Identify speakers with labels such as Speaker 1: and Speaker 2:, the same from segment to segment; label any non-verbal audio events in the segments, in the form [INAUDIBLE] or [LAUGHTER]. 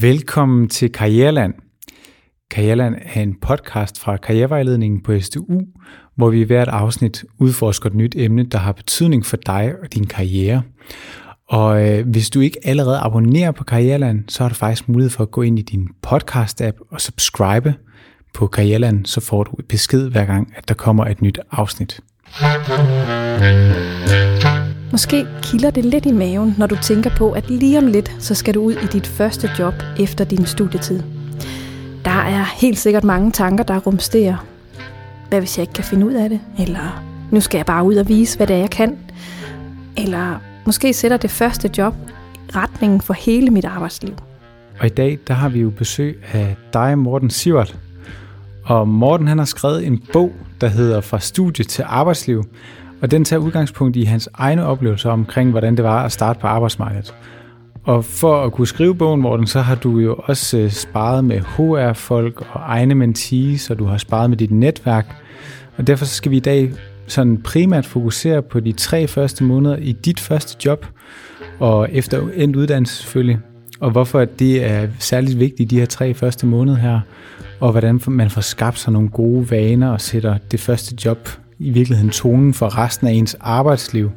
Speaker 1: Velkommen til Karriereland. Karriereland er en podcast fra Karrierevejledningen på SDU, hvor vi i hvert afsnit udforsker et nyt emne, der har betydning for dig og din karriere. Og øh, hvis du ikke allerede abonnerer på Karriereland, så har du faktisk mulighed for at gå ind i din podcast-app og subscribe på Karriereland, så får du besked hver gang, at der kommer et nyt afsnit.
Speaker 2: Måske kilder det lidt i maven, når du tænker på, at lige om lidt, så skal du ud i dit første job efter din studietid. Der er helt sikkert mange tanker, der rumsterer. Hvad hvis jeg ikke kan finde ud af det? Eller nu skal jeg bare ud og vise, hvad det er, jeg kan? Eller måske sætter det første job retningen for hele mit arbejdsliv.
Speaker 1: Og i dag, der har vi jo besøg af dig, Morten Sivert. Og Morten, han har skrevet en bog, der hedder Fra studie til arbejdsliv, og den tager udgangspunkt i hans egne oplevelser omkring, hvordan det var at starte på arbejdsmarkedet. Og for at kunne skrive bogen, Morten, så har du jo også øh, sparet med HR-folk og egne mentees, og du har sparet med dit netværk. Og derfor så skal vi i dag sådan primært fokusere på de tre første måneder i dit første job, og efter endt uddannelse selvfølgelig, og hvorfor det er særligt vigtigt de her tre første måneder her, og hvordan man får skabt sig nogle gode vaner og sætter det første job i virkeligheden tonen for resten af ens arbejdsliv?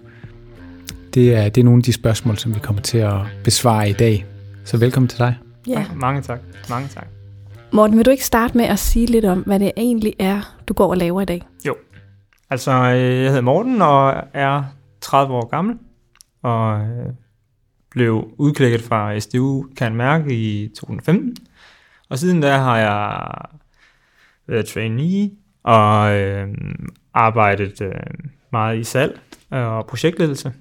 Speaker 1: Det er, det er nogle af de spørgsmål, som vi kommer til at besvare i dag. Så velkommen til dig.
Speaker 3: Ja. Mange tak. Mange tak.
Speaker 2: Morten, vil du ikke starte med at sige lidt om, hvad det egentlig er, du går og laver i dag?
Speaker 3: Jo. Altså, øh, jeg hedder Morten og er 30 år gammel, og øh, blev udklækket fra SDU kan mærke i 2015. Og siden da har jeg været trainee og øh, arbejdet øh, meget i salg øh, og projektledelse,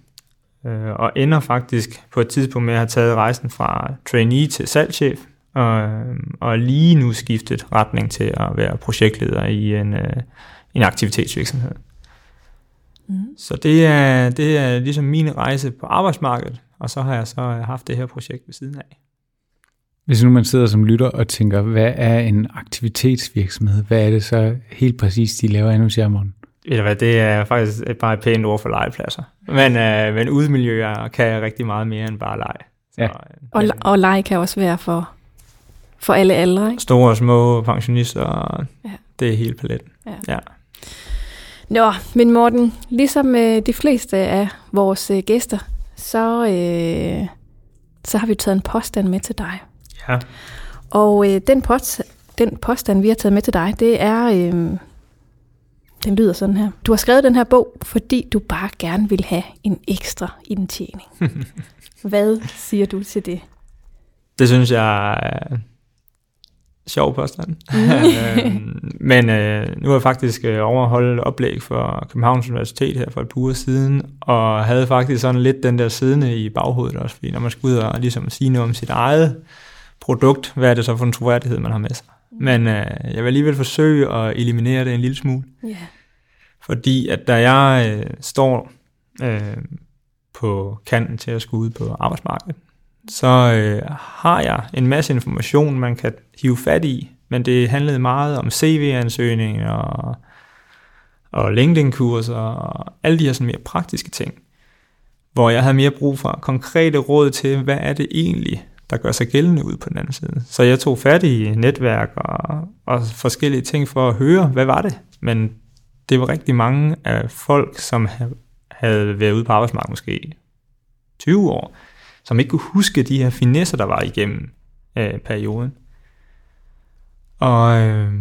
Speaker 3: øh, og ender faktisk på et tidspunkt med at have taget rejsen fra trainee til salgschef, og, øh, og lige nu skiftet retning til at være projektleder i en, øh, en aktivitetsvirksomhed. Mm. Så det er, det er ligesom min rejse på arbejdsmarkedet, og så har jeg så haft det her projekt ved siden af.
Speaker 1: Hvis nu man sidder som lytter og tænker, hvad er en aktivitetsvirksomhed? Hvad er det så helt præcis, de laver endnu Morten?
Speaker 3: Ved du hvad, det er faktisk bare et pænt ord for legepladser. Men, øh, men udmiljøer kan rigtig meget mere end bare leg.
Speaker 2: Så, ja. Og, og leg kan også være for, for alle aldre, ikke?
Speaker 3: Store og små pensionister, ja. det er helt paletten. Ja. ja.
Speaker 2: Nå, men Morten, ligesom øh, de fleste af vores øh, gæster, så, øh, så har vi taget en påstand med til dig.
Speaker 3: Ja.
Speaker 2: Og øh, den, post, den påstand, vi har taget med til dig, det er, øh, den lyder sådan her. Du har skrevet den her bog, fordi du bare gerne vil have en ekstra indtjening. [LAUGHS] Hvad siger du til det?
Speaker 3: Det synes jeg er sjov påstand. [LAUGHS] Øhm, men øh, nu har jeg faktisk øh, overholdt oplæg for Københavns Universitet her for et par uger siden, og havde faktisk sådan lidt den der siddende i baghovedet også, fordi når man skal ud og ligesom sige noget om sit eget produkt, hvad er det så for en troværdighed, man har med sig? Men øh, jeg vil alligevel forsøge at eliminere det en lille smule. Yeah. Fordi at da jeg øh, står øh, på kanten til at skulle ud på arbejdsmarkedet, så øh, har jeg en masse information, man kan hive fat i, men det handlede meget om CV-ansøgning og, og LinkedIn-kurser og alle de her sådan mere praktiske ting, hvor jeg havde mere brug for konkrete råd til, hvad er det egentlig, der gør sig gældende ud på den anden side. Så jeg tog fat i netværk og, og forskellige ting for at høre, hvad var det? Men det var rigtig mange af folk, som havde været ude på arbejdsmarkedet måske 20 år, som ikke kunne huske de her finesser, der var igennem øh, perioden. Og øh,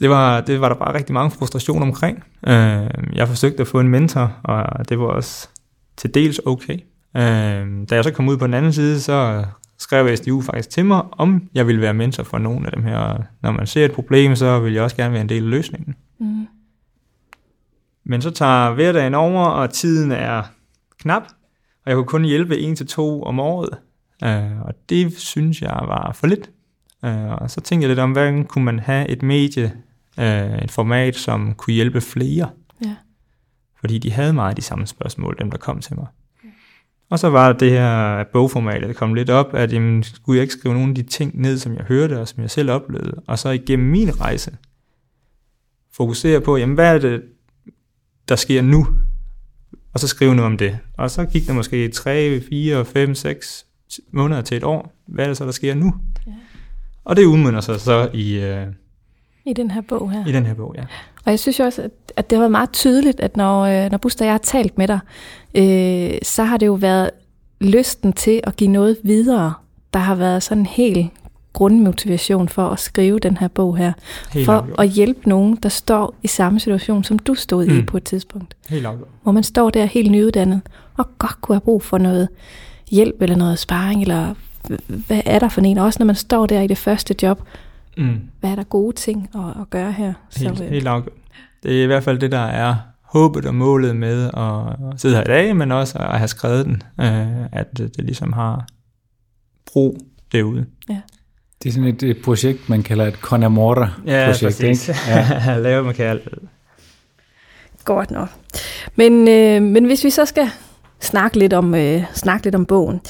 Speaker 3: det, var, det var der bare rigtig mange frustration omkring. Øh, jeg forsøgte at få en mentor, og det var også til dels okay. Øh, da jeg så kom ud på den anden side, så skrev SDU faktisk til mig, om jeg ville være mentor for nogle af dem her. Når man ser et problem, så vil jeg også gerne være en del af løsningen. Mm. Men så tager hverdagen over, og tiden er knap, og jeg kunne kun hjælpe en til to om året. Uh, og det synes jeg var for lidt. Uh, og så tænkte jeg lidt om, hvordan kunne man have et medie, uh, et format, som kunne hjælpe flere. Ja. Fordi de havde meget de samme spørgsmål, dem der kom til mig. Og så var det her bogformat, der kom lidt op, at jamen, skulle jeg ikke skrive nogle af de ting ned, som jeg hørte og som jeg selv oplevede. Og så igennem min rejse fokusere på, jamen, hvad er det, der sker nu? Og så skrive noget om det. Og så gik der måske 3, 4, 5, 6 måneder til et år. Hvad er det så, der sker nu? Ja. Og det udmynder sig så i, øh,
Speaker 2: I den her bog her.
Speaker 3: i den her bog, ja.
Speaker 2: Og jeg synes jo også, at, at det har været meget tydeligt, at når, øh, når Buster og jeg har talt med dig, øh, så har det jo været lysten til at give noget videre, der har været sådan en helt grundmotivation for at skrive den her bog her.
Speaker 3: Helt
Speaker 2: for
Speaker 3: afgjort.
Speaker 2: at hjælpe nogen, der står i samme situation, som du stod mm. i på et tidspunkt.
Speaker 3: Helt afgjort.
Speaker 2: Hvor man står der helt nyuddannet, og godt kunne have brug for noget hjælp, eller noget sparring, eller hvad er der for en? Også når man står der i det første job,
Speaker 3: Mm.
Speaker 2: hvad er der gode ting at, at gøre her?
Speaker 3: Helt,
Speaker 2: øh,
Speaker 3: helt afgjort. Det er i hvert fald det, der er håbet og målet med at sidde her i dag, men også at have skrevet den, øh, at det, ligesom har brug derude.
Speaker 1: Det er sådan et, et projekt, man kalder et Conamora-projekt, ikke?
Speaker 3: Ja. Lave man kan alt.
Speaker 2: Godt nok. Men, øh, men hvis vi så skal snakke lidt, om, øh, snakke lidt om bogen,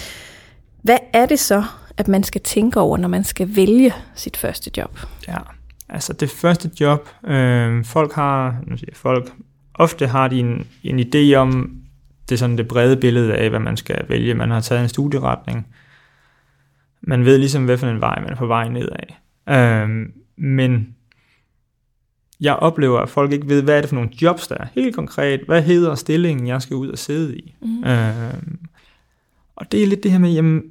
Speaker 2: hvad er det så, at man skal tænke over, når man skal vælge sit første job?
Speaker 3: Ja, altså det første job, øh, folk har, nu siger jeg folk, ofte har de en, en idé om, det sådan det brede billede af, hvad man skal vælge. Man har taget en studieretning. Man ved ligesom, hvad for en vej man er på vej nedad. Øh, men jeg oplever, at folk ikke ved, hvad er det for nogle jobs, der er. Helt konkret, hvad hedder stillingen, jeg skal ud og sidde i?
Speaker 2: Mm.
Speaker 3: Øh, og det er lidt det her med, jamen,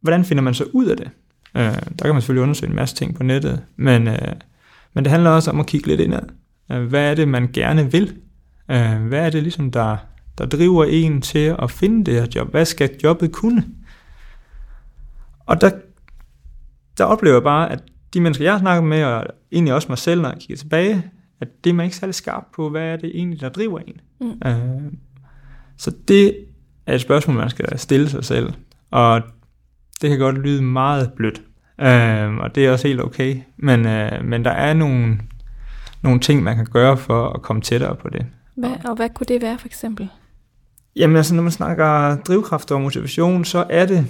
Speaker 3: hvordan finder man så ud af det? Øh, der kan man selvfølgelig undersøge en masse ting på nettet, men, øh, men det handler også om at kigge lidt indad. Øh, hvad er det, man gerne vil? Øh, hvad er det ligesom, der, der driver en til at finde det her job? Hvad skal jobbet kunne? Og der, der oplever jeg bare, at de mennesker, jeg har snakket med, og egentlig også mig selv, når jeg kigger tilbage, at det er man ikke særlig skarp på, hvad er det egentlig, der driver en.
Speaker 2: Mm.
Speaker 3: Øh, så det er et spørgsmål, man skal stille sig selv. Og det kan godt lyde meget blødt. Øh, og det er også helt okay. Men, øh, men der er nogle, nogle ting, man kan gøre for at komme tættere på det.
Speaker 2: Hvad, og hvad kunne det være for eksempel?
Speaker 3: Jamen altså, når man snakker drivkraft og motivation, så er det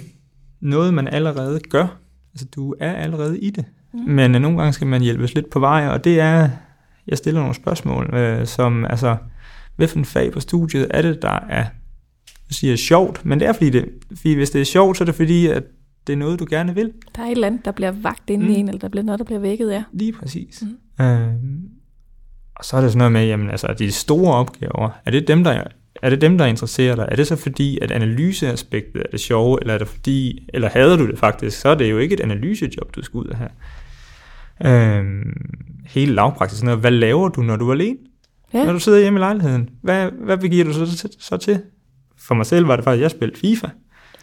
Speaker 3: noget, man allerede gør. Altså, du er allerede i det.
Speaker 2: Mm.
Speaker 3: Men øh, nogle gange skal man hjælpes lidt på vej, og det er, jeg stiller nogle spørgsmål, øh, som altså, hvad for en fag på studiet er det, der er, jeg siger sjovt, men det er fordi, det, fordi hvis det er sjovt, så er det fordi, at det er noget, du gerne vil.
Speaker 2: Der er et eller andet, der bliver vagt inde
Speaker 3: Mm.
Speaker 2: i en, eller der bliver noget, der bliver vækket af.
Speaker 3: Lige præcis. Mm. Øh, og så er det sådan noget med, jamen altså, de store opgaver, er det dem, der er det dem, der interesserer dig? Er det så fordi, at analyseaspektet er det sjove, eller er det fordi, eller hader du det faktisk, så er det jo ikke et analysejob, du skal ud af have. Øhm, helt lavpraktisk sådan noget, hvad laver du, når du er alene?
Speaker 2: Ja.
Speaker 3: Når du sidder hjemme i lejligheden, hvad, hvad begiver du så, så, så til? For mig selv var det faktisk, at jeg spillede FIFA.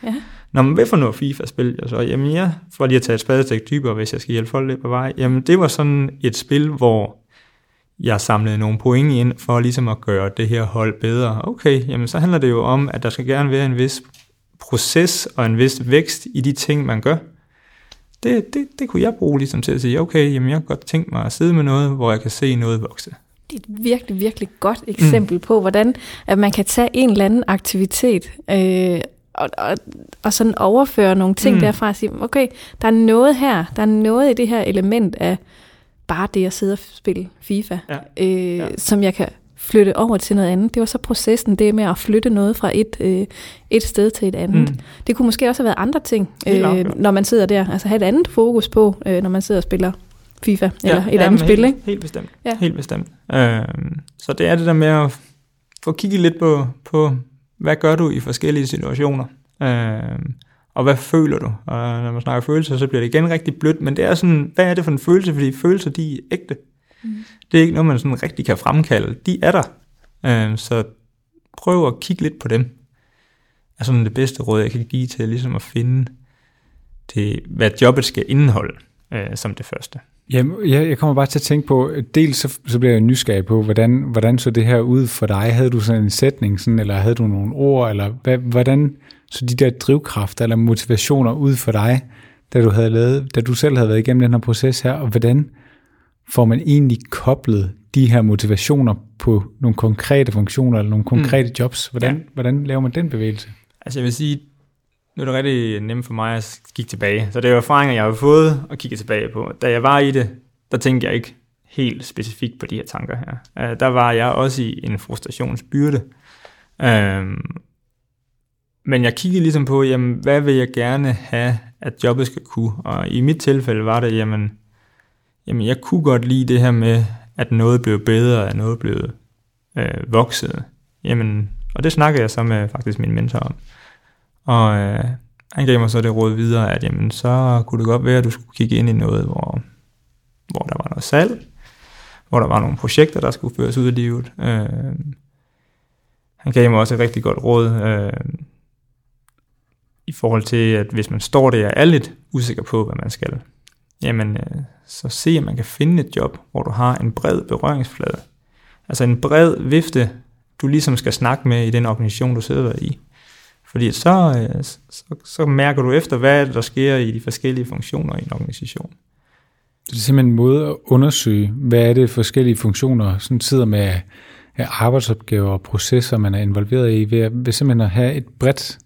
Speaker 2: Ja.
Speaker 3: Nå, men hvad for noget FIFA spil jeg så? Jamen jeg, for lige at tage et spadestik dybere, hvis jeg skal hjælpe folk lidt på vej, jamen det var sådan et spil, hvor jeg samlede nogle point ind for ligesom at gøre det her hold bedre. Okay, jamen så handler det jo om, at der skal gerne være en vis proces og en vis vækst i de ting, man gør. Det, det, det kunne jeg bruge ligesom til at sige, okay, jamen jeg har godt tænkt mig at sidde med noget, hvor jeg kan se noget vokse.
Speaker 2: Det er et virkelig, virkelig godt eksempel mm. på, hvordan at man kan tage en eller anden aktivitet øh, og, og, og sådan overføre nogle ting. Mm. derfra og sige, okay, der er noget her, der er noget i det her element af bare det at sidde og spille FIFA,
Speaker 3: Ja.
Speaker 2: Øh,
Speaker 3: Ja.
Speaker 2: som jeg kan flytte over til noget andet. Det var så processen, det med at flytte noget fra et, øh, et sted til et andet. Mm. Det kunne måske også have været andre ting, øh, når man sidder der. Altså have et andet fokus på, øh, når man sidder og spiller FIFA, eller et
Speaker 3: ja,
Speaker 2: andet spil,
Speaker 3: helt,
Speaker 2: ikke?
Speaker 3: Helt bestemt.
Speaker 2: Ja.
Speaker 3: Ja. Helt bestemt. Øhm, så det er det der med at få kigget lidt på, på hvad gør du i forskellige situationer? Øhm, og hvad føler du? Og når man snakker følelser, så bliver det igen rigtig blødt, men det er sådan, hvad er det for en følelse? Fordi følelser, de er ægte.
Speaker 2: Mm.
Speaker 3: Det er ikke noget, man sådan rigtig kan fremkalde. De er der. Øhm, så prøv at kigge lidt på dem. Er sådan det bedste råd, jeg kan give til ligesom at finde, det, hvad jobbet skal indeholde øh, som det første.
Speaker 1: Jamen, jeg, jeg kommer bare til at tænke på, dels så, så bliver jeg nysgerrig på, hvordan, hvordan så det her ud for dig? Havde du sådan en sætning, sådan, eller havde du nogle ord, eller hvad, hvordan så de der drivkræfter eller motivationer ud for dig, da du, havde lavet, da du selv havde været igennem den her proces her, og hvordan får man egentlig koblet de her motivationer på nogle konkrete funktioner eller nogle konkrete mm. jobs? Hvordan, ja. hvordan laver man den bevægelse?
Speaker 3: Altså jeg vil sige, nu er det rigtig nemt for mig at kigge tilbage. Så det er jo erfaringer, jeg har fået og kigge tilbage på. Da jeg var i det, der tænkte jeg ikke helt specifikt på de her tanker her. Uh, der var jeg også i en frustrationsbyrde. Um, men jeg kiggede ligesom på, jamen, hvad vil jeg gerne have, at jobbet skal kunne? Og i mit tilfælde var det, jamen, jamen jeg kunne godt lide det her med, at noget blev bedre, at noget blev øh, vokset. Jamen, og det snakkede jeg så med faktisk min mentor om. Og øh, han gav mig så det råd videre, at jamen, så kunne det godt være, at du skulle kigge ind i noget, hvor, hvor der var noget salg, hvor der var nogle projekter, der skulle føres ud i livet. Øh, han gav mig også et rigtig godt råd øh, i forhold til, at hvis man står der og er lidt usikker på, hvad man skal, jamen øh, så se, at man kan finde et job, hvor du har en bred berøringsflade. Altså en bred vifte, du ligesom skal snakke med i den organisation, du sidder i. Fordi så, øh, så, så mærker du efter, hvad der sker i de forskellige funktioner i en organisation.
Speaker 1: Det er simpelthen en måde at undersøge, hvad er det forskellige funktioner, sådan sidder med af arbejdsopgaver og processer, man er involveret i, ved, ved simpelthen at have et bredt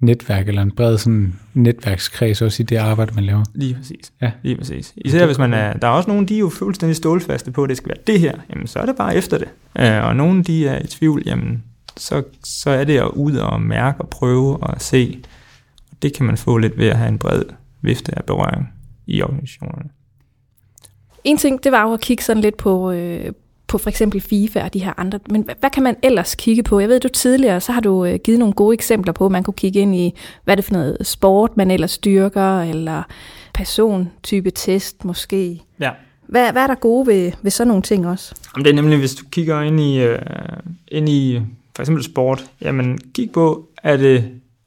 Speaker 1: netværk, eller en bred sådan netværkskreds også i det arbejde, man laver.
Speaker 3: Lige præcis. Ja. Lige præcis. Især hvis man er, der er også nogle, de er jo fuldstændig stålfaste på, at det skal være det her, jamen så er det bare efter det. Øh, og nogle, de er i tvivl, jamen så, så er det at ud og mærke og prøve og se. Det kan man få lidt ved at have en bred vifte af berøring i organisationerne.
Speaker 2: En ting, det var jo at kigge sådan lidt på, øh, på for eksempel FIFA og de her andre. Men hvad, hvad kan man ellers kigge på? Jeg ved, du tidligere, så har du øh, givet nogle gode eksempler på, at man kunne kigge ind i, hvad er det for noget sport, man ellers styrker, eller persontype test måske.
Speaker 3: Ja.
Speaker 2: Hvad, hvad er der gode ved, ved sådan nogle ting også?
Speaker 3: Jamen, det er nemlig, hvis du kigger ind i, øh, ind i for eksempel sport, jamen kig på, er det,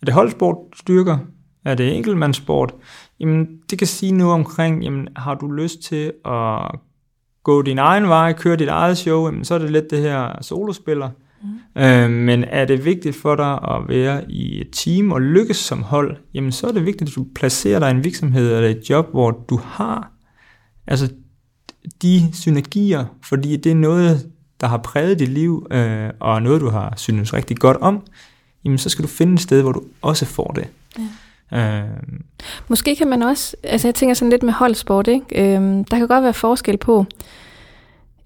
Speaker 3: er det holdsport, styrker? Er det enkeltmandssport? Jamen, det kan sige noget omkring, jamen, har du lyst til at gå din egen vej, køre dit eget show, jamen, så er det lidt det her solospiller. Mm. Øh, men er det vigtigt for dig at være i et team og lykkes som hold, jamen så er det vigtigt, at du placerer dig i en virksomhed eller et job, hvor du har altså de synergier, fordi det er noget, der har præget dit liv, øh, og noget, du har synes rigtig godt om, jamen så skal du finde et sted, hvor du også får det. Ja.
Speaker 2: Øh, Måske kan man også, altså jeg tænker sådan lidt med holdsport, ikke? Øh, der kan godt være forskel på,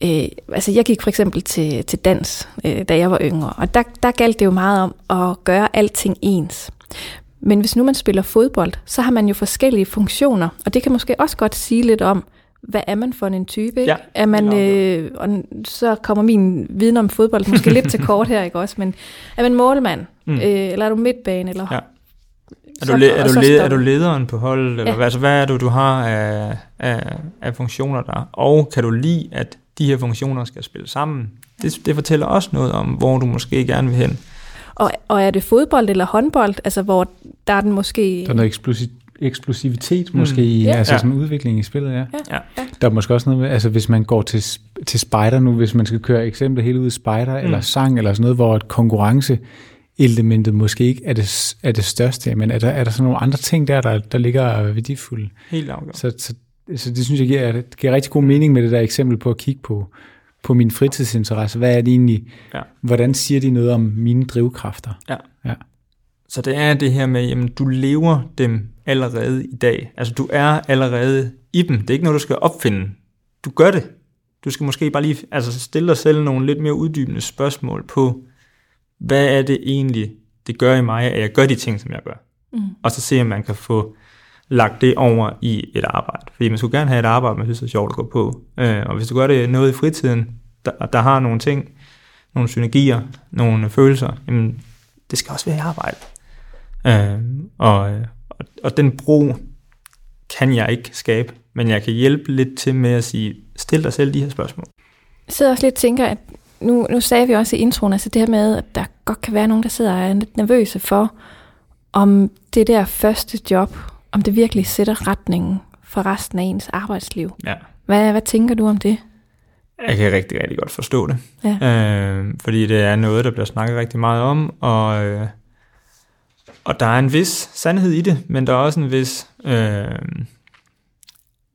Speaker 2: øh, altså jeg gik for eksempel til, til dans, øh, da jeg var yngre, og der, der galt det jo meget om at gøre alting ens. Men hvis nu man spiller fodbold, så har man jo forskellige funktioner, og det kan måske også godt sige lidt om, hvad er man for en type? Ikke?
Speaker 3: Ja,
Speaker 2: er man, øh, og så kommer min viden om fodbold måske lidt til kort her, ikke også? Men er man målmand? Mm. Øh, eller er du midtbane? Eller,
Speaker 3: ja. Er du, le, er, du led, er du lederen på holdet? Eller ja. altså, hvad er det, du har af, af, af funktioner der? Og kan du lide, at de her funktioner skal spille sammen? Det, det fortæller også noget om, hvor du måske gerne vil hen.
Speaker 2: Og, og er det fodbold eller håndbold, altså hvor der er den måske...
Speaker 1: Der er noget eksplosivt eksplosivitet måske mm. i, altså ja. sådan en udvikling i spillet, ja.
Speaker 2: ja. ja.
Speaker 1: Der er måske også noget med, altså hvis man går til, til spider nu, hvis man skal køre eksempel helt ud i spider, mm. eller sang, eller sådan noget, hvor et konkurrence elementet måske ikke er det, er det største, men er der, er der sådan nogle andre ting der, der, der ligger værdifulde?
Speaker 3: Helt afgjort.
Speaker 1: Så, så, så det synes jeg giver, det giver rigtig god mening med det der eksempel på at kigge på, på min fritidsinteresse. Hvad er det egentlig? Ja. Hvordan siger de noget om mine drivkræfter?
Speaker 3: Ja. ja. Så det er det her med, jamen du lever dem allerede i dag. Altså du er allerede i dem. Det er ikke noget, du skal opfinde. Du gør det. Du skal måske bare lige altså, stille dig selv nogle lidt mere uddybende spørgsmål på, hvad er det egentlig, det gør i mig, at jeg gør de ting, som jeg gør. Mm. Og så se, om man kan få lagt det over i et arbejde. Fordi man skulle gerne have et arbejde, man synes er sjovt at gå på. Øh, og hvis du gør det noget i fritiden, der, der har nogle ting, nogle synergier, nogle følelser, jamen, det skal også være i arbejde. Øh, og, og, og den bro kan jeg ikke skabe, men jeg kan hjælpe lidt til med at sige, stil dig selv de her spørgsmål.
Speaker 2: Jeg sidder også lidt og tænker, at nu, nu sagde vi også i introen, altså det her med, at der godt kan være nogen, der sidder og er lidt nervøse for, om det der første job, om det virkelig sætter retningen for resten af ens arbejdsliv.
Speaker 3: Ja.
Speaker 2: Hvad, hvad tænker du om det?
Speaker 3: Jeg kan rigtig, rigtig godt forstå det. Ja. Øh, fordi det er noget, der bliver snakket rigtig meget om, og, øh, og der er en vis sandhed i det, men der er også en vis, øh,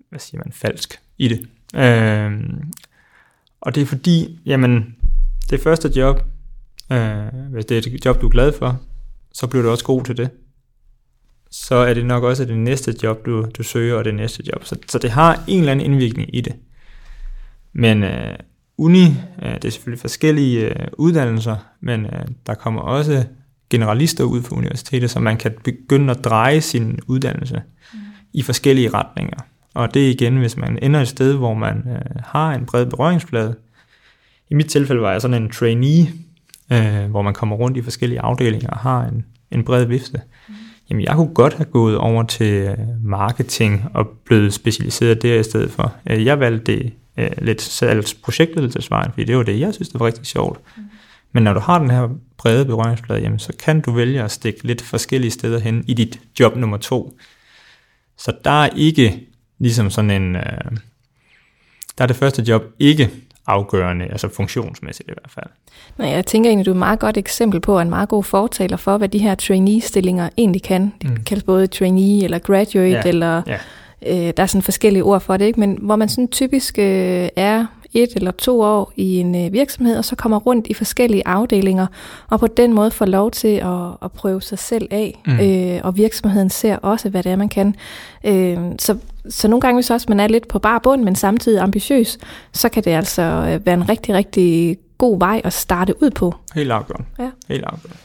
Speaker 3: hvad siger man, falsk i det. Øh, og det er fordi, jamen, det første job, øh, hvis det er et job, du er glad for, så bliver du også god til det. Så er det nok også det næste job, du, du søger, og det næste job. Så, så det har en eller anden indvirkning i det. Men øh, uni, øh, det er selvfølgelig forskellige øh, uddannelser, men øh, der kommer også generalister ud på universitetet, så man kan begynde at dreje sin uddannelse mm. i forskellige retninger. Og det er igen, hvis man ender et sted, hvor man øh, har en bred berøringsflade. I mit tilfælde var jeg sådan en trainee, øh, hvor man kommer rundt i forskellige afdelinger og har en, en bred vifte. Mm. Jamen, jeg kunne godt have gået over til øh, marketing og blevet specialiseret der i stedet for. Øh, jeg valgte det øh, lidt salgs projektledelsesvejen, fordi det var det, jeg synes, det var rigtig sjovt. Mm. Men når du har den her brede berøringsflade, jamen, så kan du vælge at stikke lidt forskellige steder hen i dit job nummer to. Så der er ikke ligesom sådan en... Øh, der er det første job ikke afgørende, altså funktionsmæssigt i hvert fald.
Speaker 2: Nej, jeg tænker egentlig, du er et meget godt eksempel på, en meget god fortaler for, hvad de her trainee-stillinger egentlig kan. De mm. kaldes både trainee eller graduate, ja. eller ja. Øh, der er sådan forskellige ord for det, ikke? men hvor man sådan typisk øh, er et eller to år i en øh, virksomhed, og så kommer rundt i forskellige afdelinger, og på den måde får lov til at, at prøve sig selv af, mm. øh, og virksomheden ser også, hvad det er, man kan. Øh, så, så nogle gange, hvis også man er lidt på bar bund, men samtidig ambitiøs, så kan det altså øh, være en rigtig, rigtig god vej at starte ud på.
Speaker 3: Helt afgørende. Ja. Helt afgørende.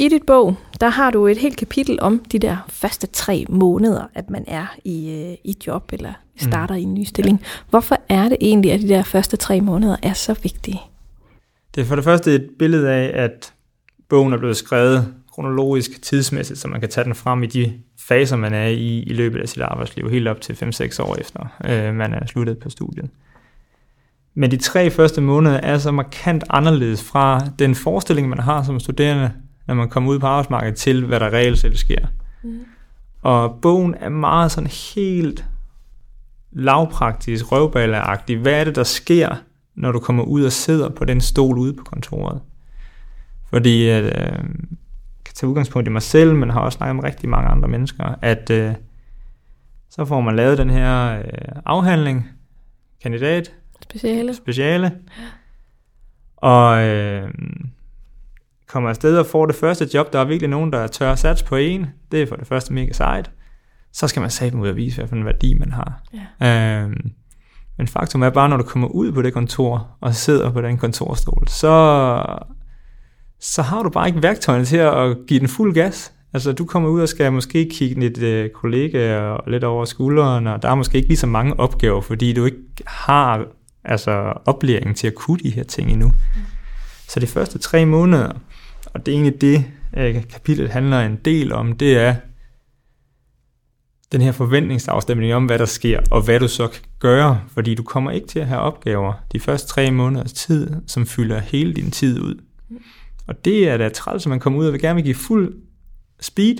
Speaker 2: I dit bog, der har du et helt kapitel om de der første tre måneder, at man er i, øh, i job eller starter mm. i en ny stilling. Ja. Hvorfor er det egentlig, at de der første tre måneder er så vigtige?
Speaker 3: Det er for det første et billede af, at bogen er blevet skrevet kronologisk tidsmæssigt, så man kan tage den frem i de faser, man er i i løbet af sit arbejdsliv, helt op til 5-6 år efter øh, man er sluttet på studiet. Men de tre første måneder er så markant anderledes fra den forestilling, man har som studerende når man kommer ud på arbejdsmarkedet, til hvad der reelt set sker. Mm. Og bogen er meget sådan helt lavpraktisk, røvballeagtig. Hvad er det, der sker, når du kommer ud og sidder på den stol ude på kontoret? Fordi øh, jeg kan tage udgangspunkt i mig selv, men har også snakket med rigtig mange andre mennesker, at øh, så får man lavet den her øh, afhandling, kandidat,
Speaker 2: speciale,
Speaker 3: speciale og øh, kommer afsted og får det første job, der er virkelig nogen, der tør sats på en, det er for det første mega sejt, så skal man sætte ud og vise, hvad for en værdi man har. Ja. Øhm, men faktum er bare, når du kommer ud på det kontor, og sidder på den kontorstol, så, så har du bare ikke værktøjerne til at give den fuld gas. Altså, du kommer ud og skal måske kigge lidt øh, kollegaer lidt over skulderen, og der er måske ikke lige så mange opgaver, fordi du ikke har altså, oplæring til at kunne de her ting endnu. Mm. Så de første tre måneder, og det er egentlig det, øh, kapitlet handler en del om, det er den her forventningsafstemning om, hvad der sker, og hvad du så kan gøre, fordi du kommer ikke til at have opgaver de første tre måneders tid, som fylder hele din tid ud. Og det er da træls, at man kommer ud og vil gerne vil give fuld speed,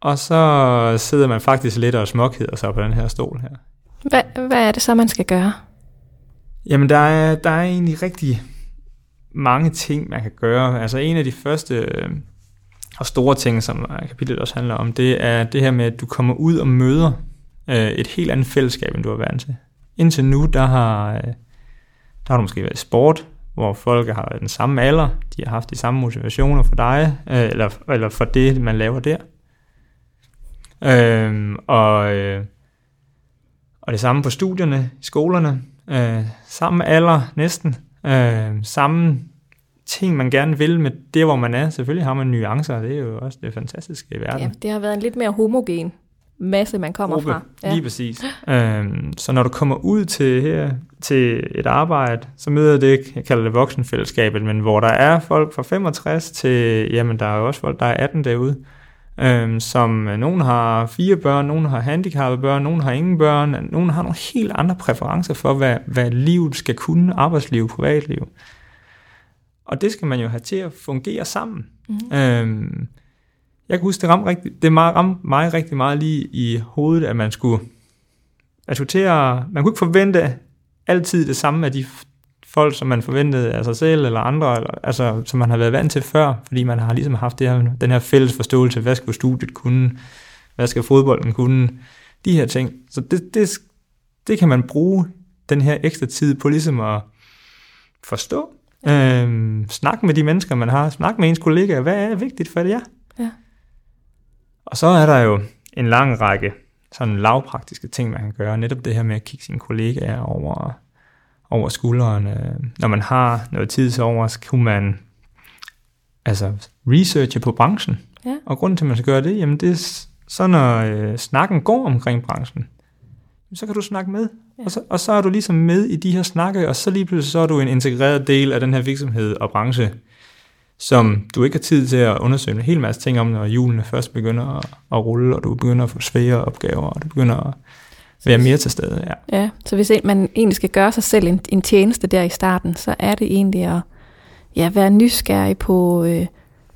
Speaker 3: og så sidder man faktisk lidt og småkeder sig på den her stol her.
Speaker 2: Hvad, hvad er det så, man skal gøre?
Speaker 3: Jamen, der er, der er egentlig rigtig mange ting, man kan gøre. Altså en af de første øh, og store ting, som kapitlet også handler om, det er det her med, at du kommer ud og møder øh, et helt andet fællesskab, end du har været til. Indtil nu, der har, øh, der har du måske været i sport, hvor folk har været den samme alder, de har haft de samme motivationer for dig, øh, eller, eller for det, man laver der. Øh, og, øh, og det samme på studierne, i skolerne, øh, samme alder næsten, Øh, samme ting, man gerne vil med det, hvor man er. Selvfølgelig har man nuancer, det er jo også det fantastiske i verden. Ja,
Speaker 2: det har været en lidt mere homogen masse, man kommer Gruppe, fra.
Speaker 3: Ja. Lige præcis. øhm, så når du kommer ud til her til et arbejde, så møder det, jeg kalder det voksenfællesskabet, men hvor der er folk fra 65 til, jamen der er jo også folk, der er 18 derude, øhm, som øh, nogen har fire børn, nogen har handicappede børn, nogen har ingen børn, nogen har nogle helt andre præferencer for, hvad, hvad livet skal kunne, arbejdsliv, privatliv. Og det skal man jo have til at fungere sammen. Mm. Øhm, jeg kan huske, det ramte, rigtig, det ramte mig rigtig meget lige i hovedet, at man skulle, at skulle til at, man kunne ikke forvente altid det samme af de folk, som man forventede af sig selv eller andre, eller, altså, som man har været vant til før, fordi man har ligesom haft det her, den her fælles forståelse, hvad skal studiet kunne, hvad skal fodbolden kunne, de her ting. Så det, det, det kan man bruge den her ekstra tid på ligesom at forstå. Øhm, snakke med de mennesker, man har, snakke med ens kollegaer, hvad er vigtigt for det, ja? Og så er der jo en lang række sådan lavpraktiske ting, man kan gøre. Netop det her med at kigge sine kollegaer over, over skulderen. Når man har noget tid til over, så kunne man altså researche på branchen.
Speaker 2: Ja.
Speaker 3: Og grunden til, at man skal gøre det, jamen det er så når øh, snakken går omkring branchen, så kan du snakke med. Ja. Og, så, og så er du ligesom med i de her snakke, og så lige pludselig så er du en integreret del af den her virksomhed og branche, som du ikke har tid til at undersøge en hel masse ting om, når julene først begynder at, at rulle, og du begynder at få svære opgaver, og du begynder at være mere til stede.
Speaker 2: Ja, ja så hvis man egentlig skal gøre sig selv en, en tjeneste der i starten, så er det egentlig at ja, være nysgerrig på, øh,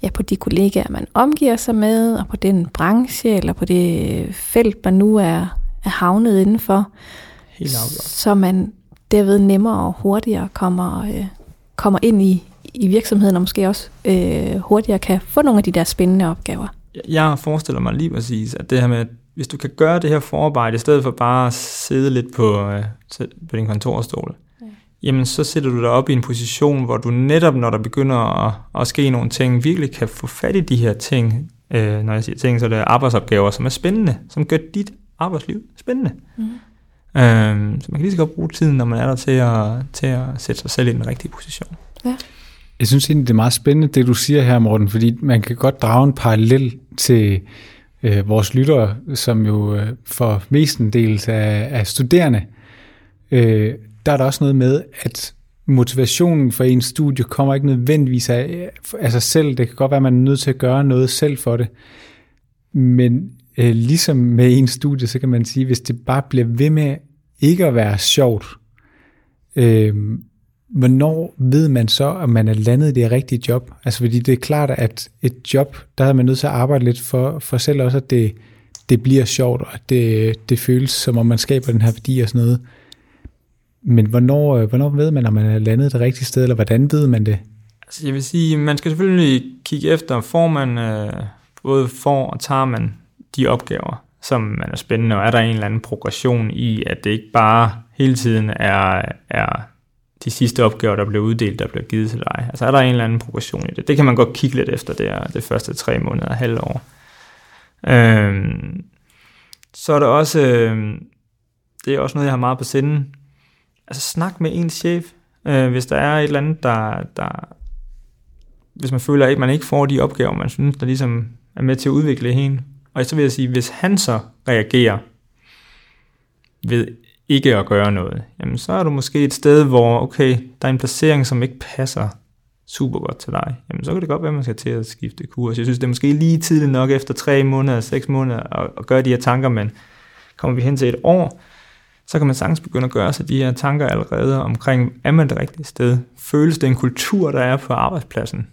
Speaker 2: ja, på de kollegaer, man omgiver sig med, og på den branche, eller på det felt, man nu er, er havnet indenfor.
Speaker 3: Helt afgjort.
Speaker 2: Så man derved nemmere og hurtigere kommer, øh, kommer ind i, i virksomheden, og måske også øh, hurtigere kan få nogle af de der spændende opgaver.
Speaker 3: Jeg forestiller mig lige præcis, at det her med, hvis du kan gøre det her forarbejde, i stedet for bare at sidde lidt på, øh, på din kontorstol, ja. jamen så sætter du dig op i en position, hvor du netop, når der begynder at, at ske nogle ting, virkelig kan få fat i de her ting. Øh, når jeg siger ting, så er det arbejdsopgaver, som er spændende, som gør dit arbejdsliv spændende. Mm. Øhm, så man kan lige så godt bruge tiden, når man er der til at, til at sætte sig selv i den rigtige position. Ja.
Speaker 1: Jeg synes egentlig, det er meget spændende, det du siger her, Morten, fordi man kan godt drage en parallel til øh, vores lyttere, som jo øh, for mestendels af, af studerende, øh, der er der også noget med, at motivationen for en studie kommer ikke nødvendigvis af, af sig selv. Det kan godt være, at man er nødt til at gøre noget selv for det. Men øh, ligesom med en studie, så kan man sige, hvis det bare bliver ved med ikke at være sjovt, øh, hvornår ved man så, at man er landet i det rigtige job? Altså fordi det er klart, at et job, der er man nødt til at arbejde lidt for, for selv også, at det, det bliver sjovt, og at det, det føles, som om man skaber den her værdi og sådan noget. Men hvornår, øh, hvornår ved man, om man er landet det rigtige sted, eller hvordan ved man det?
Speaker 3: Altså jeg vil sige, man skal selvfølgelig kigge efter, får man, øh, både får og tager man de opgaver, som man er spændende, og er der en eller anden progression i, at det ikke bare hele tiden er, er de sidste opgaver, der bliver uddelt, der bliver givet til dig. Altså er der en eller anden progression i det. Det kan man godt kigge lidt efter det, det første tre måneder, halvår. Øhm, så er der også, øhm, det er også noget, jeg har meget på sinden. Altså snak med ens chef, øh, hvis der er et eller andet, der, der hvis man føler, at man ikke får de opgaver, man synes, der ligesom er med til at udvikle hende. Og så vil jeg sige, hvis han så reagerer ved ikke at gøre noget, jamen så er du måske et sted, hvor okay, der er en placering, som ikke passer super godt til dig, jamen så kan det godt være, at man skal til at skifte kurs. Jeg synes, det er måske lige tidligt nok efter tre måneder, seks måneder at, at gøre de her tanker, men kommer vi hen til et år, så kan man sagtens begynde at gøre sig de her tanker allerede omkring, er man det rigtige sted? Føles det en kultur, der er på arbejdspladsen?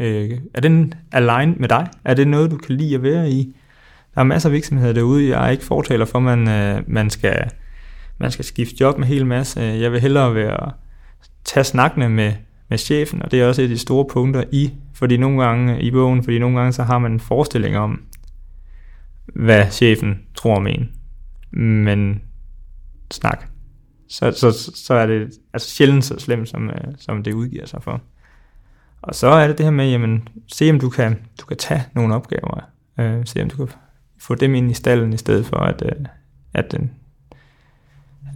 Speaker 3: Øh, er den aligned med dig? Er det noget, du kan lide at være i? Der er masser af virksomheder derude, jeg er ikke fortaler for, at man, øh, man skal man skal skifte job med hel masse. Øh, jeg vil hellere være, tage snakkene med, med chefen, og det er også et af de store punkter i, fordi nogle gange i bogen, fordi nogle gange så har man en forestilling om, hvad chefen tror om en. Men snak. Så, så, så er det altså sjældent så slemt, som, øh, som det udgiver sig for. Og så er det det her med, jamen, se om du kan, du kan tage nogle opgaver. Øh, se om du kan få dem ind i stallen, i stedet for at, øh, at den,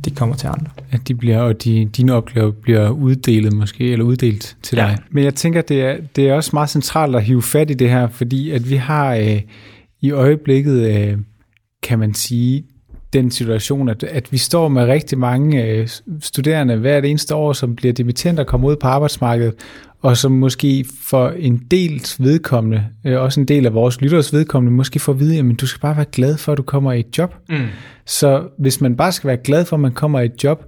Speaker 3: de kommer til andre.
Speaker 1: At de bliver, og de, dine opgaver bliver uddelt måske, eller uddelt til ja. dig. Men jeg tænker, det er, det er også meget centralt at hive fat i det her, fordi at vi har øh, i øjeblikket, øh, kan man sige, den situation, at, at vi står med rigtig mange øh, studerende hvert eneste år, som bliver dimittenter og kommer ud på arbejdsmarkedet, og som måske for en dels vedkommende, øh, også en del af vores lytters vedkommende, måske får at vide, at du skal bare være glad for, at du kommer i et job. Mm. Så hvis man bare skal være glad for, at man kommer i et job,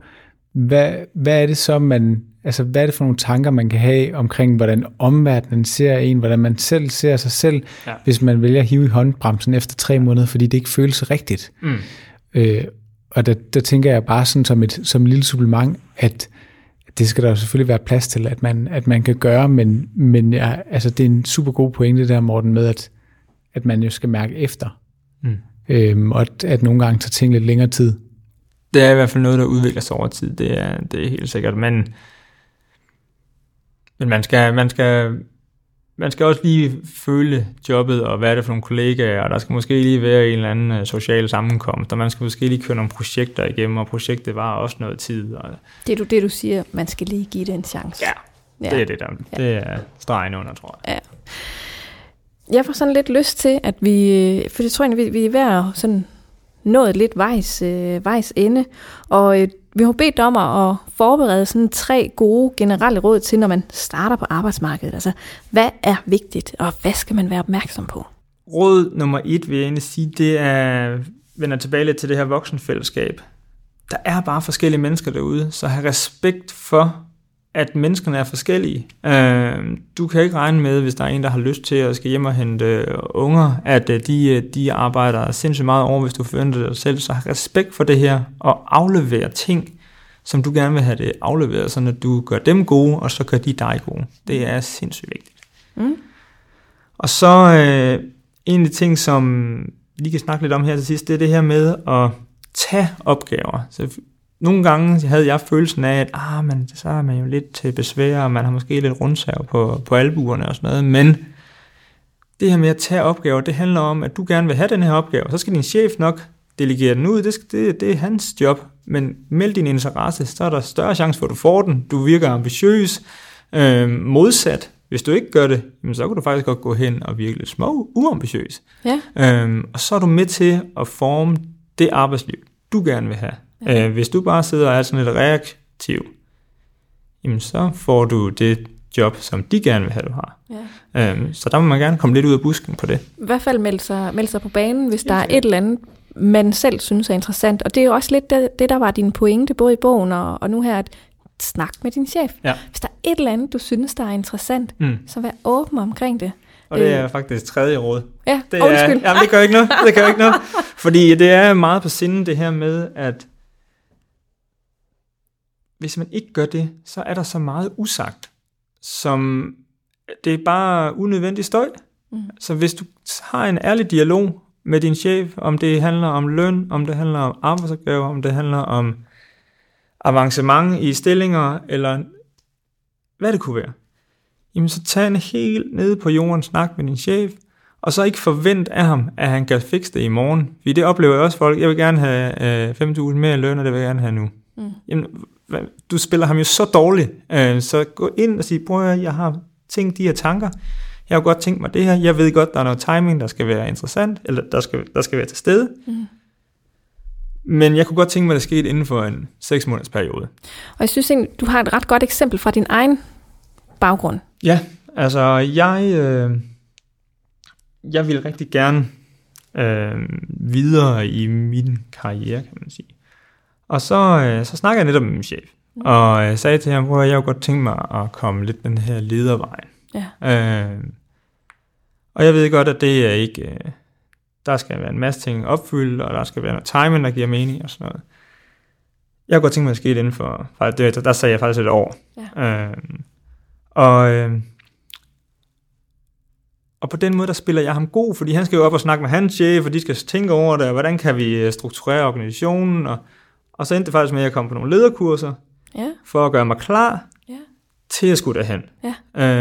Speaker 1: hvad, hvad er det så, man, altså hvad er det for nogle tanker, man kan have omkring, hvordan omverdenen ser en, hvordan man selv ser sig selv, ja. hvis man vælger at hive i håndbremsen efter tre måneder, fordi det ikke føles rigtigt. Mm. Øh, og der, der tænker jeg bare sådan som et, som et lille supplement, at det skal der selvfølgelig være plads til, at man, at man kan gøre, men, men ja, altså, det er en super god pointe der, Morten, med at, at man jo skal mærke efter. Mm. Øhm, og at, at nogle gange tager ting lidt længere tid.
Speaker 3: Det er i hvert fald noget, der udvikler sig over tid, det er, det er helt sikkert. Men, men man, skal, man skal man skal også lige føle jobbet, og hvad er det for nogle kollegaer, og der skal måske lige være en eller anden øh, social sammenkomst, og man skal måske lige køre nogle projekter igennem, og projektet var også noget tid. Og...
Speaker 2: Det er du, det, du siger, man skal lige give det en chance.
Speaker 3: Ja, ja. det er det der. Ja. Det er stregen under, tror jeg.
Speaker 2: Ja. Jeg får sådan lidt lyst til, at vi, for det tror jeg, vi, vi er ved at sådan nået lidt vejs, øh, vejs ende, og øh, vi har bedt om at forberede sådan tre gode generelle råd til, når man starter på arbejdsmarkedet. Altså, hvad er vigtigt, og hvad skal man være opmærksom på?
Speaker 3: Råd nummer et vil jeg egentlig sige, det er, vender tilbage lidt til det her voksenfællesskab. Der er bare forskellige mennesker derude, så have respekt for, at menneskerne er forskellige. Øh, du kan ikke regne med, hvis der er en, der har lyst til at skal hjem og hente unger, at øh, de, de arbejder sindssygt meget over, hvis du forventer dig selv. Så have respekt for det her, og aflevere ting, som du gerne vil have det afleveret, så at du gør dem gode, og så gør de dig gode. Det er sindssygt vigtigt. Mm. Og så øh, en af de ting, som vi kan snakke lidt om her til sidst, det er det her med at tage opgaver. Så nogle gange havde jeg følelsen af, at ah, men, så er man jo lidt til besvær, og man har måske lidt rundsav på, på albuerne og sådan noget, men det her med at tage opgaver, det handler om, at du gerne vil have den her opgave, så skal din chef nok delegere den ud, det, det, det er hans job, men meld din interesse, så er der større chance for, at du får den, du virker ambitiøs, øh, modsat, hvis du ikke gør det, så kan du faktisk godt gå hen og virke lidt små uambitiøs. Ja. Øh, og så er du med til at forme det arbejdsliv, du gerne vil have. Ja. Øh, hvis du bare sidder og er sådan lidt reaktiv, jamen så får du det job, som de gerne vil have, du har. Ja. Øhm, så der må man gerne komme lidt ud af busken på det.
Speaker 2: I hvert fald melde sig, melde sig på banen, hvis der er et eller andet, man selv synes er interessant. Og det er jo også lidt det, det der var din pointe, både i bogen og, og nu her, at snak med din chef. Ja. Hvis der er et eller andet, du synes, der er interessant, mm. så vær åben omkring det.
Speaker 3: Og det er øh. faktisk tredje råd.
Speaker 2: Ja,
Speaker 3: det er,
Speaker 2: undskyld.
Speaker 3: Jamen, det gør ikke noget. Det gør ikke noget. Fordi det er meget på sinde, det her med, at hvis man ikke gør det, så er der så meget usagt, som det er bare unødvendig støj. Mm. Så hvis du har en ærlig dialog med din chef, om det handler om løn, om det handler om arbejdsopgaver, om det handler om avancement i stillinger, eller hvad det kunne være, jamen så tag en helt nede på jorden, snak med din chef, og så ikke forvent af ham, at han kan fikse det i morgen. Fordi det oplever jeg også folk, jeg vil gerne have øh, 5.000 mere løn, og det vil jeg gerne have nu. Mm. Jamen, du spiller ham jo så dårligt, øh, så gå ind og sig, prøv at jeg har tænkt de her tanker, jeg har godt tænkt mig det her, jeg ved godt, der er noget timing, der skal være interessant, eller der skal, der skal være til stede, mm. men jeg kunne godt tænke mig, at det skete inden for en 6 måneders periode.
Speaker 2: Og jeg synes egentlig, du har et ret godt eksempel fra din egen baggrund.
Speaker 3: Ja, altså jeg, øh, jeg vil rigtig gerne øh, videre i min karriere, kan man sige. Og så, øh, så snakker jeg netop med min chef, mm. og jeg sagde til ham, at jeg kunne godt tænke mig at komme lidt den her ledervej. Ja. Øh, og jeg ved godt, at det er ikke... Øh, der skal være en masse ting opfyldt, og der skal være noget timing, der giver mening og sådan noget. Jeg kunne godt tænke mig at ske inden for... Det, der sagde jeg faktisk et år. Ja. Øh, og, øh, og på den måde, der spiller jeg ham god, fordi han skal jo op og snakke med hans chef, og de skal tænke over det, og hvordan kan vi øh, strukturere organisationen, og og så endte det faktisk med, at jeg kom på nogle lederkurser, ja. for at gøre mig klar ja. til at skulle derhen. Ja.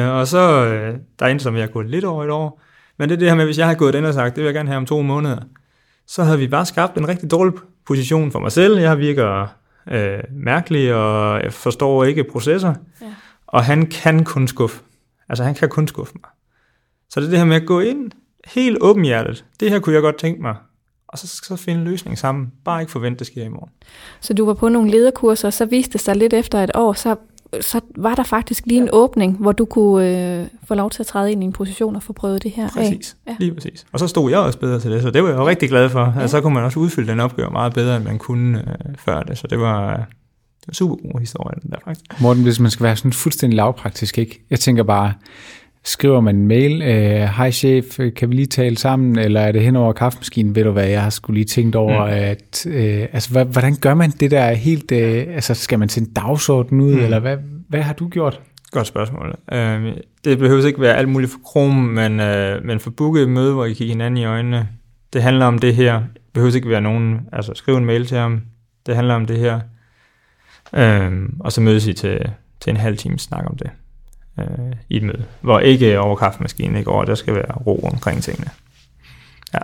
Speaker 3: Øh, og så, øh, der endte som, at jeg gået lidt over et år. Men det er det her med, hvis jeg havde gået den og sagt, det vil jeg gerne have om to måneder, så havde vi bare skabt en rigtig dårlig position for mig selv. Jeg virker øh, mærkelig og jeg forstår ikke processer. Ja. Og han kan kun skuffe. Altså han kan kun skuffe mig. Så det er det her med at gå ind helt åbenhjertet. Det her kunne jeg godt tænke mig og så skal så finde en løsning sammen. Bare ikke forvente, det sker i morgen.
Speaker 2: Så du var på nogle lederkurser, og så viste det sig lidt efter et år, så, så var der faktisk lige en åbning, hvor du kunne øh, få lov til at træde ind i en position og få prøvet det her
Speaker 3: Præcis, af. Ja. lige præcis. Og så stod jeg også bedre til det, så det var jeg jo rigtig glad for. Ja. Altså, så kunne man også udfylde den opgave meget bedre, end man kunne øh, før det. Så det var, det var super god historie, den der faktisk.
Speaker 1: Morten, hvis man skal være sådan fuldstændig lavpraktisk, ikke? Jeg tænker bare, Skriver man en mail, øh, hej chef, kan vi lige tale sammen, eller er det hen over kaffemaskinen, ved du hvad, jeg har skulle lige tænkt over, mm. at, øh, altså hvordan gør man det der helt, øh, altså skal man sende dagsorden ud, mm. eller hvad, hvad har du gjort?
Speaker 3: Godt spørgsmål. Øh, det behøver ikke være alt muligt for Chrome, men, øh, men for booke et møde, hvor I kigger hinanden i øjnene, det handler om det her. Det behøver ikke være nogen, altså skriv en mail til ham, det handler om det her. Øh, og så mødes I til, til en halv time snak om det. Øh, i et møde. Hvor ikke over kaffemaskinen, ikke over, der skal være ro omkring tingene. Ja.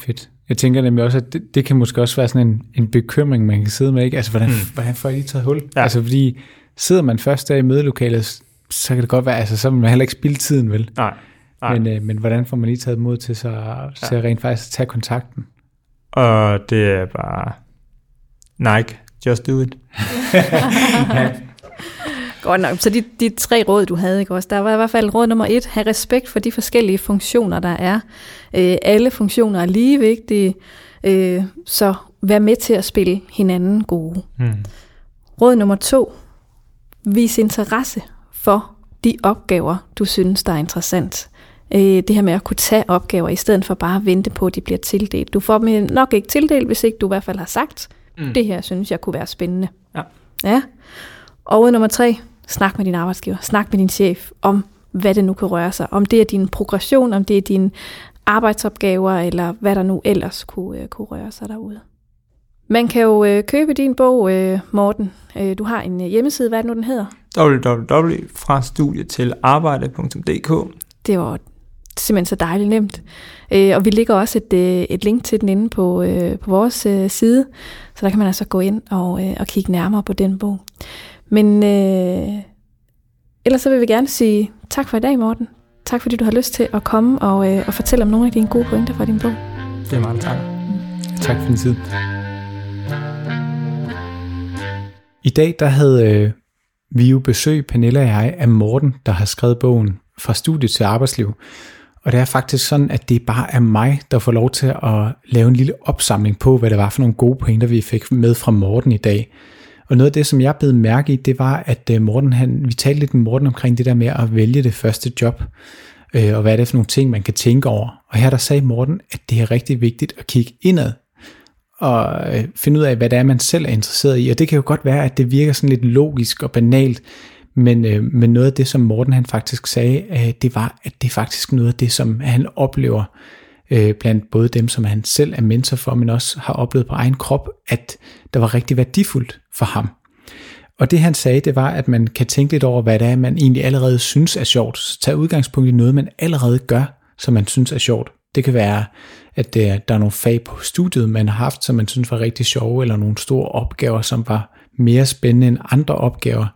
Speaker 1: Fedt. Jeg tænker nemlig også, at det, det kan måske også være sådan en, en bekymring, man kan sidde med, ikke? Altså, hvordan, mm. hvordan får jeg lige taget hul? Ja. Altså, fordi sidder man først der i mødelokalet, så kan det godt være, altså, så vil man heller ikke spille tiden, vel?
Speaker 3: Nej. Nej.
Speaker 1: Men, øh, men hvordan får man lige taget mod til, så, så rent faktisk tage kontakten?
Speaker 3: Og det er bare Nike, just do it. [LAUGHS] [LAUGHS]
Speaker 2: Godt nok. Så de, de tre råd, du havde, ikke også? Der var i hvert fald råd nummer et. have respekt for de forskellige funktioner, der er. Øh, alle funktioner er lige vigtige, øh, så vær med til at spille hinanden gode. Mm. Råd nummer to. Vis interesse for de opgaver, du synes, der er interessant. Øh, det her med at kunne tage opgaver, i stedet for bare at vente på, at de bliver tildelt. Du får dem nok ikke tildelt, hvis ikke du i hvert fald har sagt, mm. det her synes jeg kunne være spændende.
Speaker 3: Ja.
Speaker 2: ja. Og råd nummer tre. Snak med din arbejdsgiver. Snak med din chef om, hvad det nu kan røre sig. Om det er din progression, om det er dine arbejdsopgaver, eller hvad der nu ellers kunne, uh, kunne røre sig derude. Man kan jo uh, købe din bog, uh, Morten. Du har en hjemmeside, hvad er det nu, den hedder?
Speaker 3: www.frastudie-til-arbejde.dk
Speaker 2: Det var simpelthen så dejligt nemt. Uh, og vi lægger også et, et link til den inde på, på vores side, så der kan man altså gå ind og, og kigge nærmere på den bog. Men øh, ellers så vil vi gerne sige tak for i dag, Morten. Tak fordi du har lyst til at komme og, øh, og fortælle om nogle af dine gode pointer fra din bog.
Speaker 3: Det er meget tak.
Speaker 1: Tak for din tid. I dag der havde øh, vi jo besøg, Pernille og jeg, af Morten, der har skrevet bogen Fra studie til arbejdsliv. Og det er faktisk sådan, at det bare er mig, der får lov til at lave en lille opsamling på, hvad det var for nogle gode pointer, vi fik med fra Morten i dag. Og noget af det, som jeg blev mærke i, det var, at øh, Morten, han, vi talte lidt med Morten omkring det der med at vælge det første job, øh, og hvad er det for nogle ting, man kan tænke over. Og her der sagde Morten, at det er rigtig vigtigt at kigge indad, og øh, finde ud af, hvad det er, man selv er interesseret i. Og det kan jo godt være, at det virker sådan lidt logisk og banalt, men, øh, men noget af det, som Morten han faktisk sagde, øh, det var, at det er faktisk noget af det, som han oplever øh, blandt både dem, som han selv er mentor for, men også har oplevet på egen krop, at der var rigtig værdifuldt for ham. Og det han sagde, det var, at man kan tænke lidt over, hvad det er, man egentlig allerede synes er sjovt. Så tag udgangspunkt i noget, man allerede gør, som man synes er sjovt. Det kan være, at der er nogle fag på studiet, man har haft, som man synes var rigtig sjove, eller nogle store opgaver, som var mere spændende end andre opgaver.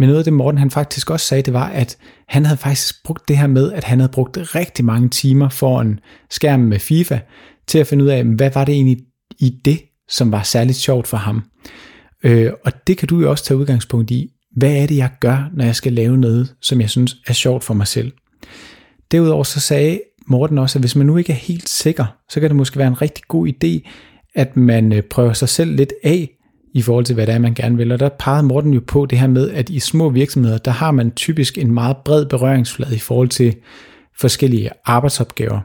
Speaker 1: Men noget af det Morten han faktisk også sagde, det var, at han havde faktisk brugt det her med, at han havde brugt rigtig mange timer foran skærmen med FIFA, til at finde ud af, hvad var det egentlig i det, som var særligt sjovt for ham. Øh, og det kan du jo også tage udgangspunkt i. Hvad er det, jeg gør, når jeg skal lave noget, som jeg synes er sjovt for mig selv? Derudover så sagde Morten også, at hvis man nu ikke er helt sikker, så kan det måske være en rigtig god idé, at man øh, prøver sig selv lidt af, i forhold til, hvad det er, man gerne vil. Og der pegede Morten jo på det her med, at i små virksomheder, der har man typisk en meget bred berøringsflade i forhold til forskellige arbejdsopgaver.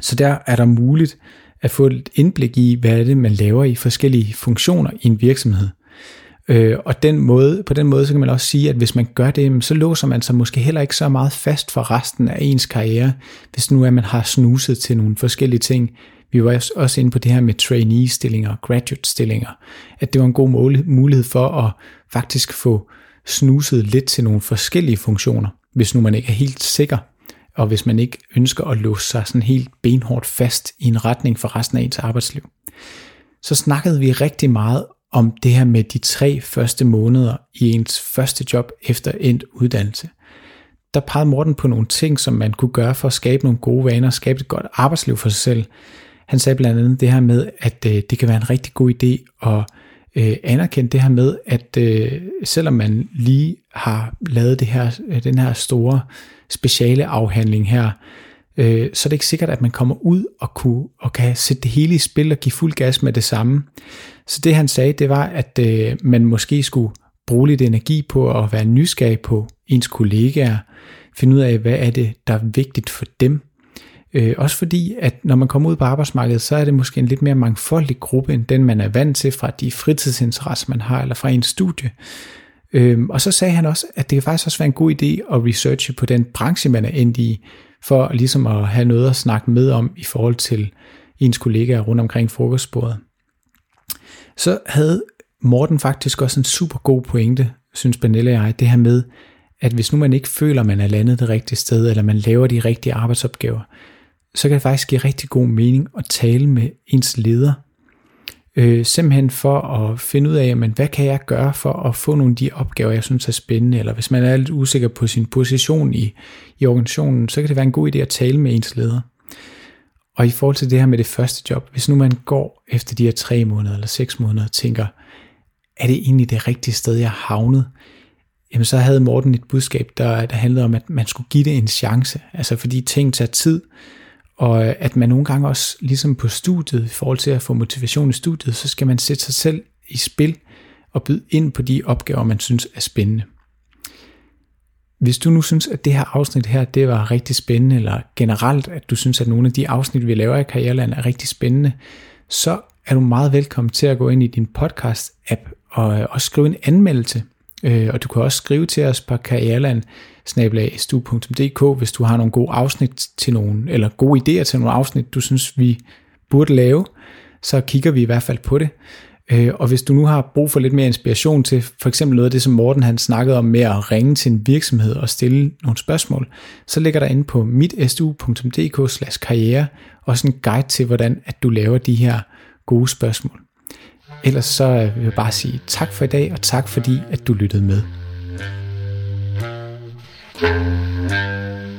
Speaker 1: Så der er der muligt at få et indblik i, hvad er det, man laver i forskellige funktioner i en virksomhed. Øh, og den måde, på den måde, så kan man også sige, at hvis man gør det, så låser man sig måske heller ikke så meget fast for resten af ens karriere, hvis nu er, man har snuset til nogle forskellige ting, vi var også inde på det her med trainee-stillinger, graduate-stillinger, at det var en god mulighed for at faktisk få snuset lidt til nogle forskellige funktioner, hvis nu man ikke er helt sikker, og hvis man ikke ønsker at låse sig sådan helt benhårdt fast i en retning for resten af ens arbejdsliv. Så snakkede vi rigtig meget om det her med de tre første måneder i ens første job efter endt uddannelse. Der pegede Morten på nogle ting, som man kunne gøre for at skabe nogle gode vaner, skabe et godt arbejdsliv for sig selv, han sagde blandt andet det her med, at øh, det kan være en rigtig god idé at øh, anerkende det her med, at øh, selvom man lige har lavet det her, øh, den her store speciale afhandling her, øh, så er det ikke sikkert, at man kommer ud og, kunne, og kan sætte det hele i spil og give fuld gas med det samme. Så det han sagde, det var, at øh, man måske skulle bruge lidt energi på at være nysgerrig på ens kollegaer, finde ud af, hvad er det, der er vigtigt for dem, Øh, også fordi, at når man kommer ud på arbejdsmarkedet, så er det måske en lidt mere mangfoldig gruppe, end den man er vant til fra de fritidsinteresser, man har, eller fra en studie. Øh, og så sagde han også, at det kan faktisk også være en god idé at researche på den branche, man er endt i, for ligesom at have noget at snakke med om i forhold til ens kollegaer rundt omkring frokostbordet. Så havde Morten faktisk også en super god pointe, synes Pernille og jeg, det her med, at hvis nu man ikke føler, man er landet det rigtige sted, eller man laver de rigtige arbejdsopgaver, så kan det faktisk give rigtig god mening at tale med ens leder. Øh, simpelthen for at finde ud af, men hvad kan jeg gøre for at få nogle af de opgaver, jeg synes er spændende, eller hvis man er lidt usikker på sin position i, i organisationen, så kan det være en god idé at tale med ens leder. Og i forhold til det her med det første job, hvis nu man går efter de her tre måneder eller seks måneder og tænker, er det egentlig det rigtige sted, jeg har havnet? Jamen så havde Morten et budskab, der, der handlede om, at man skulle give det en chance. Altså fordi ting tager tid, og øh, at man nogle gange også, ligesom på studiet, i forhold til at få motivation i studiet, så skal man sætte sig selv i spil og byde ind på de opgaver, man synes er spændende. Hvis du nu synes, at det her afsnit her, det var rigtig spændende, eller generelt, at du synes, at nogle af de afsnit, vi laver i Karriereland, er rigtig spændende, så er du meget velkommen til at gå ind i din podcast-app og øh, og skrive en anmeldelse. Øh, og du kan også skrive til os på snabelagstu.dk, hvis du har nogle gode afsnit til nogen, eller gode idéer til nogle afsnit, du synes, vi burde lave, så kigger vi i hvert fald på det. Øh, og hvis du nu har brug for lidt mere inspiration til for eksempel noget af det, som Morten han snakkede om med at ringe til en virksomhed og stille nogle spørgsmål, så ligger der inde på mitstu.dk karriere også en guide til, hvordan at du laver de her gode spørgsmål. Ellers så vil jeg bare sige tak for i dag, og tak fordi, at du lyttede med. Thank you.